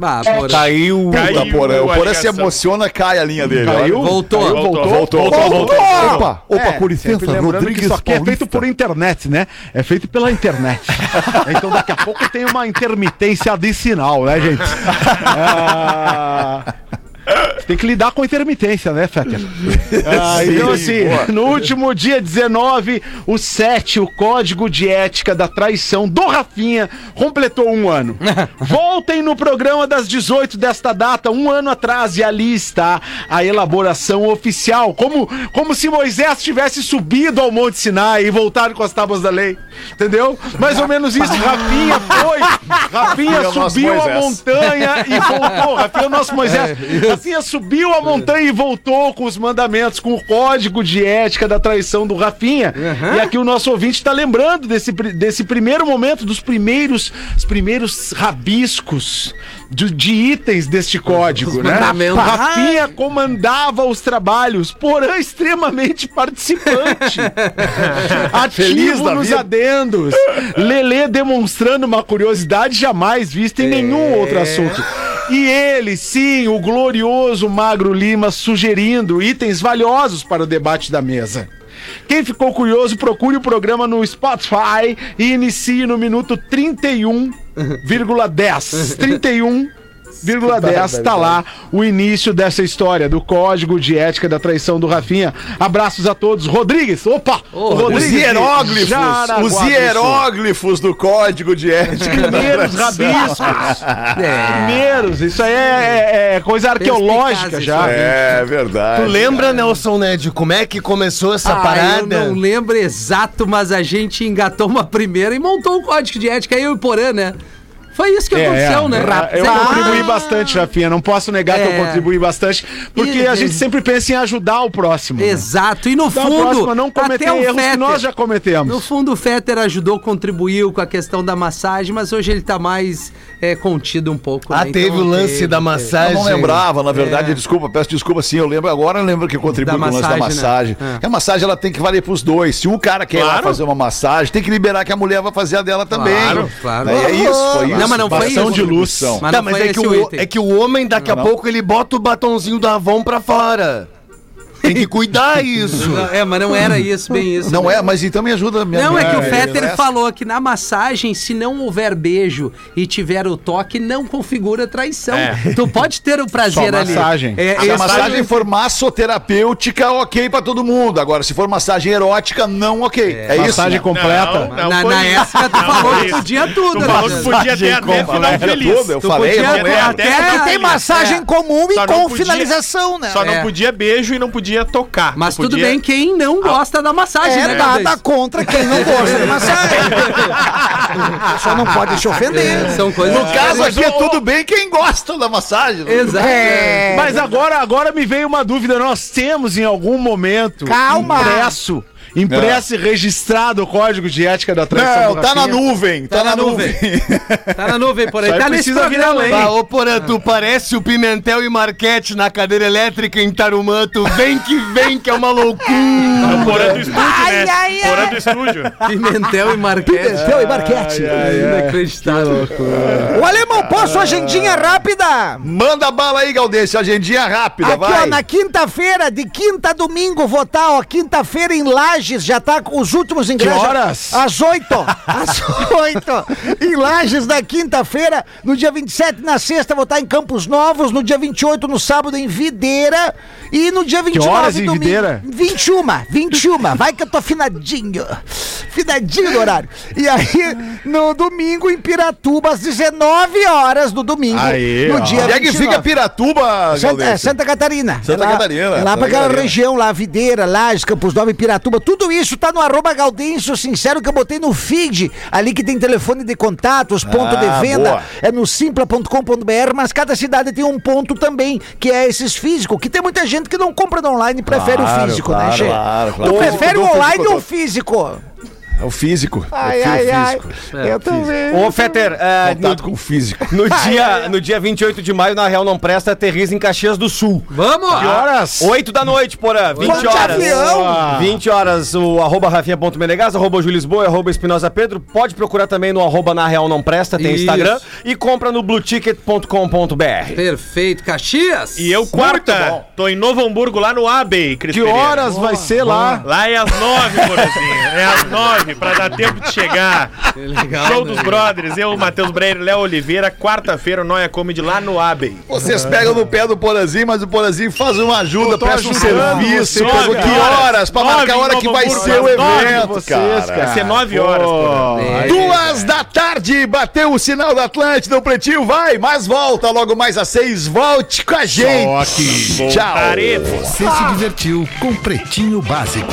Ah, porra. Caiu. Puta. O a porra se emociona, cai a linha dele. Caiu? Voltou. Voltou, Voltou, voltou, voltou, voltou. Opa, opa, por É, sempre licença, Rodrigues isso aqui é feito por internet, né? É feito pela internet. então daqui a pouco tem uma intermitência de sinal, né, gente? Ah, Tem que lidar com a intermitência, né, Fetter? Ah, então, assim, no último dia 19, o 7, o Código de Ética da Traição do Rafinha, completou um ano. Voltem no programa das 18 desta data, um ano atrás, e ali está a elaboração oficial. Como, como se Moisés tivesse subido ao Monte Sinai e voltado com as tábuas da lei. Entendeu? Mais ou menos isso. Rafinha foi. Rafinha é subiu a montanha e voltou. Rafinha é o nosso Moisés. Rafinha subiu a montanha e voltou com os mandamentos, com o código de ética da traição do Rafinha. E aqui o nosso ouvinte está lembrando desse, desse primeiro momento, dos primeiros, os primeiros rabiscos de, de itens deste código, né? Rafinha comandava os trabalhos, porém extremamente participante. Ativo nos vida. adendos. Lelê demonstrando uma curiosidade jamais vista em nenhum outro assunto. E ele, sim, o glorioso Magro Lima, sugerindo itens valiosos para o debate da mesa. Quem ficou curioso, procure o programa no Spotify e inicie no minuto 31,10. 31,10 tá lá o início dessa história do Código de Ética da Traição do Rafinha. Abraços a todos. Rodrigues, opa! Ô, Os de hieróglifos, Jaraguá os hieróglifos do código de ética. Primeiros rabiscos. Primeiros, isso aí é, é coisa arqueológica já. aí. É verdade. Tu lembra, Nelson Ned, como é que começou essa Ah, parada? eu não lembro exato, mas a gente engatou uma primeira e montou um código de ética, eu e o Porã, né? Foi isso que É, aconteceu, é. né? Eu Sei- contribuí Ah, bastante, Rafinha. Não posso negar que É. eu contribuí bastante, porque E- a gente sempre pensa em ajudar o próximo. né? Exato, e no Ajudar o fundo, próximo a não cometer até o erros que Fetter, nós já cometemos. no fundo o Fetter ajudou, contribuiu com a questão da massagem, mas hoje ele tá mais é, contido um pouco. Ah, né? teve Então, o lance teve, da. Eu massagem. não lembrava, na verdade, É. desculpa, peço desculpa sim, eu lembro agora, eu lembro que eu contribuí Da com o lance da massagem, né? É. Que a massagem ela tem que valer pros dois. Se um cara quer ir lá Claro. fazer uma massagem, tem que liberar que a mulher vai fazer a dela também. Claro, claro. É, é isso, foi isso. Não, mas não foi isso. diluição. Mas Tá, mas é que, o, é que o homem, daqui a Não. pouco, ele bota o batonzinho da Avon pra fora. Tem que cuidar isso. Não, É, mas não era isso, bem isso. Não né? é, mas então me ajuda. Me Não, é que o me- Fetter me- falou que na massagem, se não houver beijo e tiver o toque, não configura traição. É. Tu pode ter o prazer Só ali. massagem. É, Se a massagem for massoterapêutica, ok pra todo mundo. Agora, se for massagem erótica, não ok. É, isso. Massagem né? completa. Não, não na, época tu Não falou que podia tudo, Tu né? falou que podia ter até final feliz. tudo, eu Tu falei, podia até- É que tem massagem É. comum e com finalização, né? Só não É. podia beijo e não podia tocar. Mas Tu tudo podia- bem quem não gosta da massagem, É né? nada contra quem não gosta de massagem. Só não pode se ofender. São coisas No caso aqui é tudo bem quem gosta da massagem. né? Exato. É. Mas agora, agora me veio uma dúvida. Nós temos em algum momento Calma. impresso, impresso e registrado o código de ética da traição Não, do tá na nuvem. Tá, na nuvem. Tá na nuvem, por aí. Aí Tá nesse programa, hein? Ah, ô Porã, tu parece o Pimentel e Marquete na cadeira elétrica em Tarumã. Tu vem que vem, que é uma loucura. É o porã do estúdio, Ai, né? ai, ai. Porã do estúdio. Pimentel e Marquete. Pimentel e Marquete. Inacreditável. O alemão, posso agendinha rápida? Manda bala aí, Galdêncio. Agendinha rápida, Aqui, vai. ó, na quinta-feira, de quinta a domingo, votar, ó. Quinta-feira em Lages, já tá com os últimos ingressos. horas? Às oito. Às oito. Em Lages, na quinta-feira. No dia 27, na sexta, votar em Campos Novos. No dia 28, no sábado, em Videira. E no dia 29, horas em domingo. Videira? 21, 21. Vai que eu tô afinadinho. Afinadinho no horário. E aí, no domingo, em Piratuba, às 19 horas do domingo. Aí, no ó. dia Onde é que 29. fica Piratuba, Santa, é? Santa Catarina. Santa É lá- Catarina, É lá Santa pra aquela Catarina. região lá, Videira, Lages, Campos Novos, Piratuba. Tudo isso tá no arroba Gaudêncio Sincero que eu botei no feed. Ali que tem telefone de contatos, ponto Ah, de venda. boa. É no simpla.com.br, mas cada cidade tem um ponto também, que é esses físicos. Que tem muita gente que não compra no online e prefere Claro, o físico, claro, né, Che? claro, Tu claro. prefere Eu o online ou o físico? É o físico. Ai, é o ai, ai. físico. Eu também. Ô, Fetter, é, Contato com o físico. no, no dia, no dia 28 de maio, na Real Não Presta, aterriza em Caxias do Sul. Vamos! Que horas? 8 da noite, porã. 20 Quanto horas. avião? 20 horas, o arroba rafinha.menegas, arroba Julisboa, arroba Espinosa Pedro. Pode procurar também no arroba na Real Não Presta, tem Isso. Instagram. E compra no blueticket.com.br. Perfeito, Caxias! E eu, quarta, tô em Novo Hamburgo, lá no Abbey, Cris Que Pereira. horas vai ser lá? Lá é às nove, Porazinho. É às pra dar tempo de chegar. Que legal, Show né? dos brothers, eu, Matheus Breyer, Léo Oliveira, quarta-feira, o Noia Comedy lá no Abbey. Vocês pegam no pé do Porazinho, mas o Porazinho faz uma ajuda, presta um serviço. Pegou que horas pra Nove marcar a hora que vai Hamburgo, ser o evento, vocês, cara. Vai ser nove horas, Porã. É. Duas da tarde, bateu o sinal da Atlântida, o Pretinho vai, mas volta logo mais às seis, volte com a gente. Tchau. Voltaremos. Você se divertiu com Pretinho Básico.